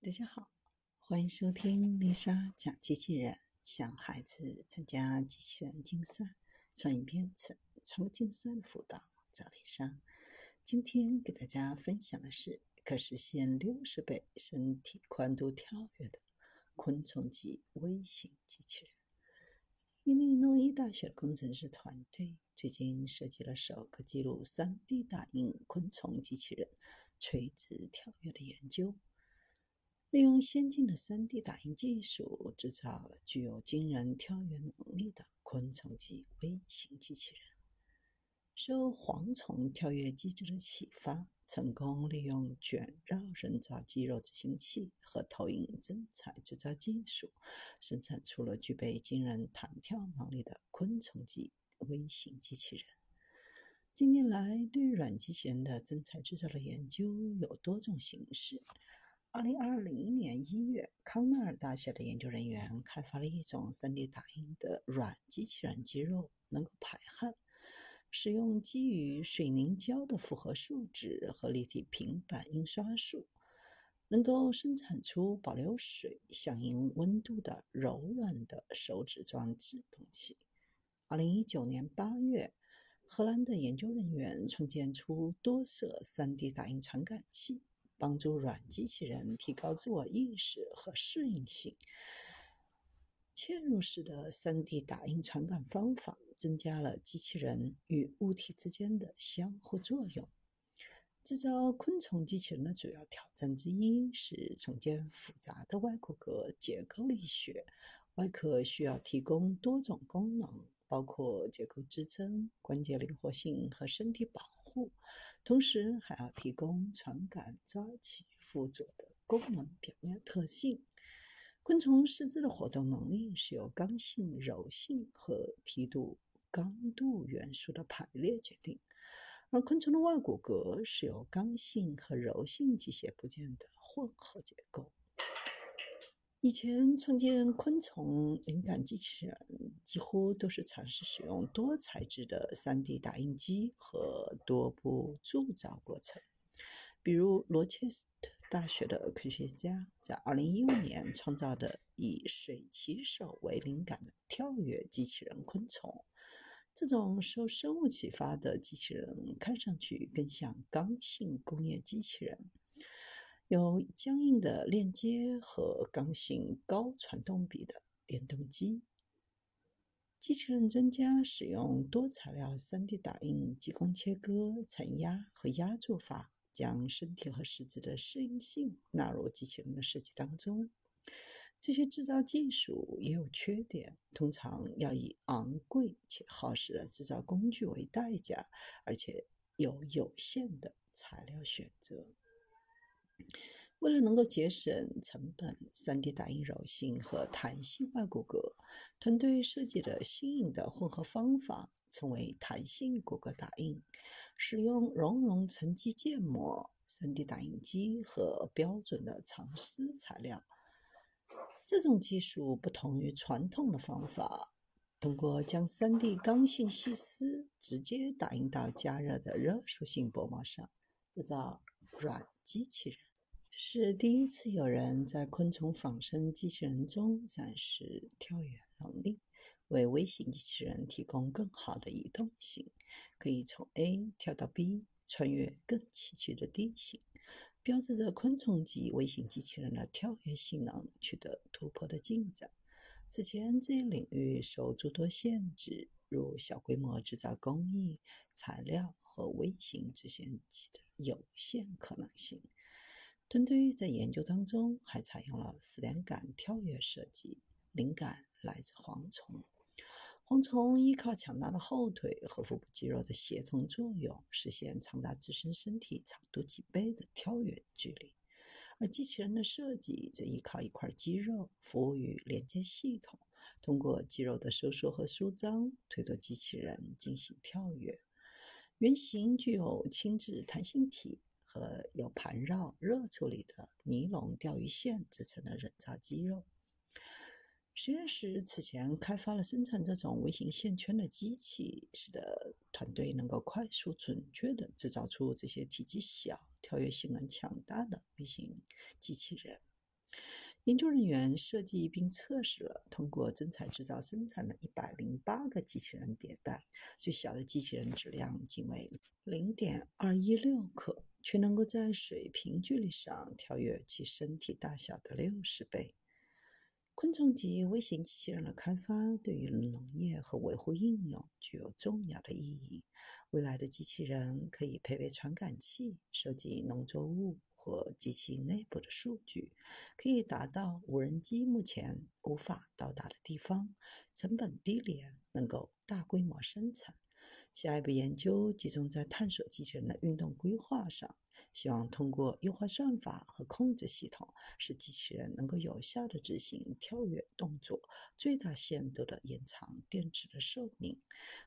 大家好，欢迎收听丽莎讲机器人，向孩子参加机器人竞赛、创意编程、创客竞赛的辅导，找丽莎。今天给大家分享的是可实现六十倍身体宽度跳跃的昆虫级微型机器人。伊利诺伊大学的工程师团队最近设计了首个记录 3D 打印昆虫机器人垂直跳跃的研究。利用先进的 3D 打印技术，制造了具有惊人跳跃能力的昆虫级微型机器人。受蝗虫跳跃机制的启发，成功利用卷绕人造肌肉执行器和投影增材制造技术，生产出了具备惊人弹跳能力的昆虫级微型机器人。近年来，对软机器人的增材制造的研究有多种形式。二零二零年一月，康奈尔大学的研究人员开发了一种 3D 打印的软机器人肌肉，能够排汗。使用基于水凝胶的复合树脂和立体平板印刷术，能够生产出保留水、响应温度的柔软的手指装置动器。二零一九年八月，荷兰的研究人员创建出多色 3D 打印传感器。帮助软机器人提高自我意识和适应性。嵌入式的 3D 打印传感方法增加了机器人与物体之间的相互作用。制造昆虫机器人的主要挑战之一是重建复杂的外骨骼结构力学。外壳需要提供多种功能。包括结构支撑、关节灵活性和身体保护，同时还要提供传感抓取附着的功能表面特性。昆虫四肢的活动能力是由刚性、柔性和梯度刚度元素的排列决定，而昆虫的外骨骼是由刚性和柔性机械部件的混合结构。以前创建昆虫灵感机器人几乎都是尝试使用多材质的 3D 打印机和多步铸造过程。比如罗切斯特大学的科学家在2015年创造的以水骑手为灵感的跳跃机器人昆虫。这种受生物启发的机器人看上去更像刚性工业机器人。有僵硬的链接和刚性高传动比的电动机。机器人专家使用多材料 3D 打印、激光切割、承压和压铸法，将身体和实质的适应性纳入机器人的设计当中。这些制造技术也有缺点，通常要以昂贵且耗时的制造工具为代价，而且有有限的材料选择。为了能够节省成本，3D 打印柔性和弹性外骨骼，团队设计了新颖的混合方法，称为弹性骨骼打印。使用熔融沉积建模、3D 打印机和标准的长丝材料。这种技术不同于传统的方法，通过将 3D 刚性细丝直接打印到加热的热属性薄膜上，制造软机器人。这是第一次有人在昆虫仿生机器人中展示跳跃能力，为微型机器人提供更好的移动性，可以从 A 跳到 B，穿越更崎岖的地形，标志着昆虫级微型机器人的跳跃性能取得突破的进展。此前，这一领域受诸多限制，如小规模制造工艺、材料和微型直线机的有限可能性。团队在研究当中还采用了四连杆跳跃设计，灵感来自蝗虫。蝗虫依靠强大的后腿和腹部肌肉的协同作用，实现长达自身身体长度几倍的跳跃距离。而机器人的设计则依靠一块肌肉服务于连接系统，通过肌肉的收缩和舒张，推动机器人进行跳跃。原型具有轻质弹性体。和有盘绕热处理的尼龙钓鱼线制成的人造肌肉。实验室此前开发了生产这种微型线圈的机器，使得团队能够快速准确地制造出这些体积小、跳跃性能强大的微型机器人。研究人员设计并测试了通过真材制造生产的一百零八个机器人迭代，最小的机器人质量仅为零点二一六克，却能够在水平距离上跳跃其身体大小的六十倍。昆虫及微型机器人的开发对于农业和维护应用具有重要的意义。未来的机器人可以配备传感器，收集农作物或机器内部的数据，可以达到无人机目前无法到达的地方，成本低廉，能够大规模生产。下一步研究集中在探索机器人的运动规划上。希望通过优化算法和控制系统，使机器人能够有效地执行跳跃动作，最大限度地延长电池的寿命。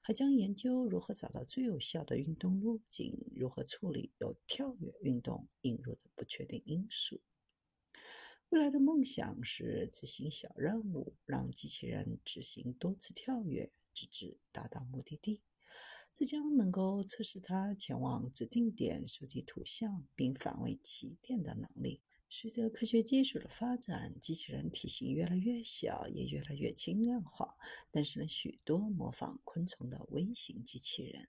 还将研究如何找到最有效的运动路径，如何处理由跳跃运动引入的不确定因素。未来的梦想是执行小任务，让机器人执行多次跳跃，直至达到目的地。这将能够测试它前往指定点收集图像并返回起点的能力。随着科学技术的发展，机器人体型越来越小，也越来越轻量化，诞生了许多模仿昆虫的微型机器人。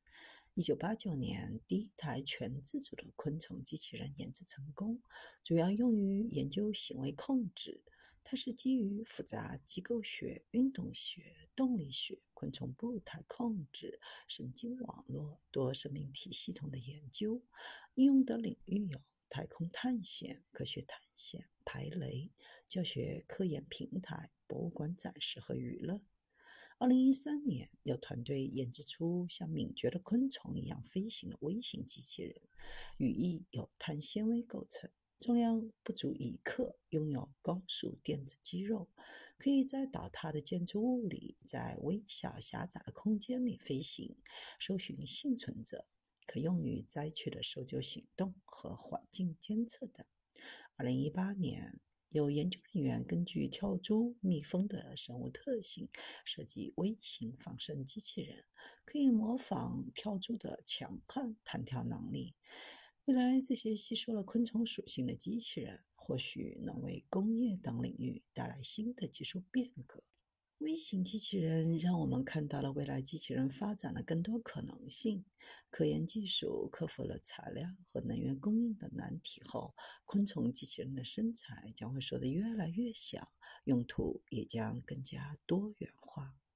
一九八九年，第一台全自主的昆虫机器人研制成功，主要用于研究行为控制。它是基于复杂机构学、运动学、动力学、昆虫步态控制、神经网络、多生命体系统的研究。应用的领域有太空探险、科学探险、排雷、教学、科研平台、博物馆展示和娱乐。二零一三年，有团队研制出像敏捷的昆虫一样飞行的微型机器人，羽翼由碳纤维构成。重量不足一克，拥有高速电子肌肉，可以在倒塌的建筑物里，在微小狭窄的空间里飞行，搜寻幸存者，可用于灾区的搜救行动和环境监测等。二零一八年，有研究人员根据跳蛛、蜜蜂的生物特性，设计微型仿生机器人，可以模仿跳蛛的强悍弹跳能力。未来，这些吸收了昆虫属性的机器人，或许能为工业等领域带来新的技术变革。微型机器人让我们看到了未来机器人发展的更多可能性。科研技术克服了材料和能源供应的难题后，昆虫机器人的身材将会缩得越来越小，用途也将更加多元化。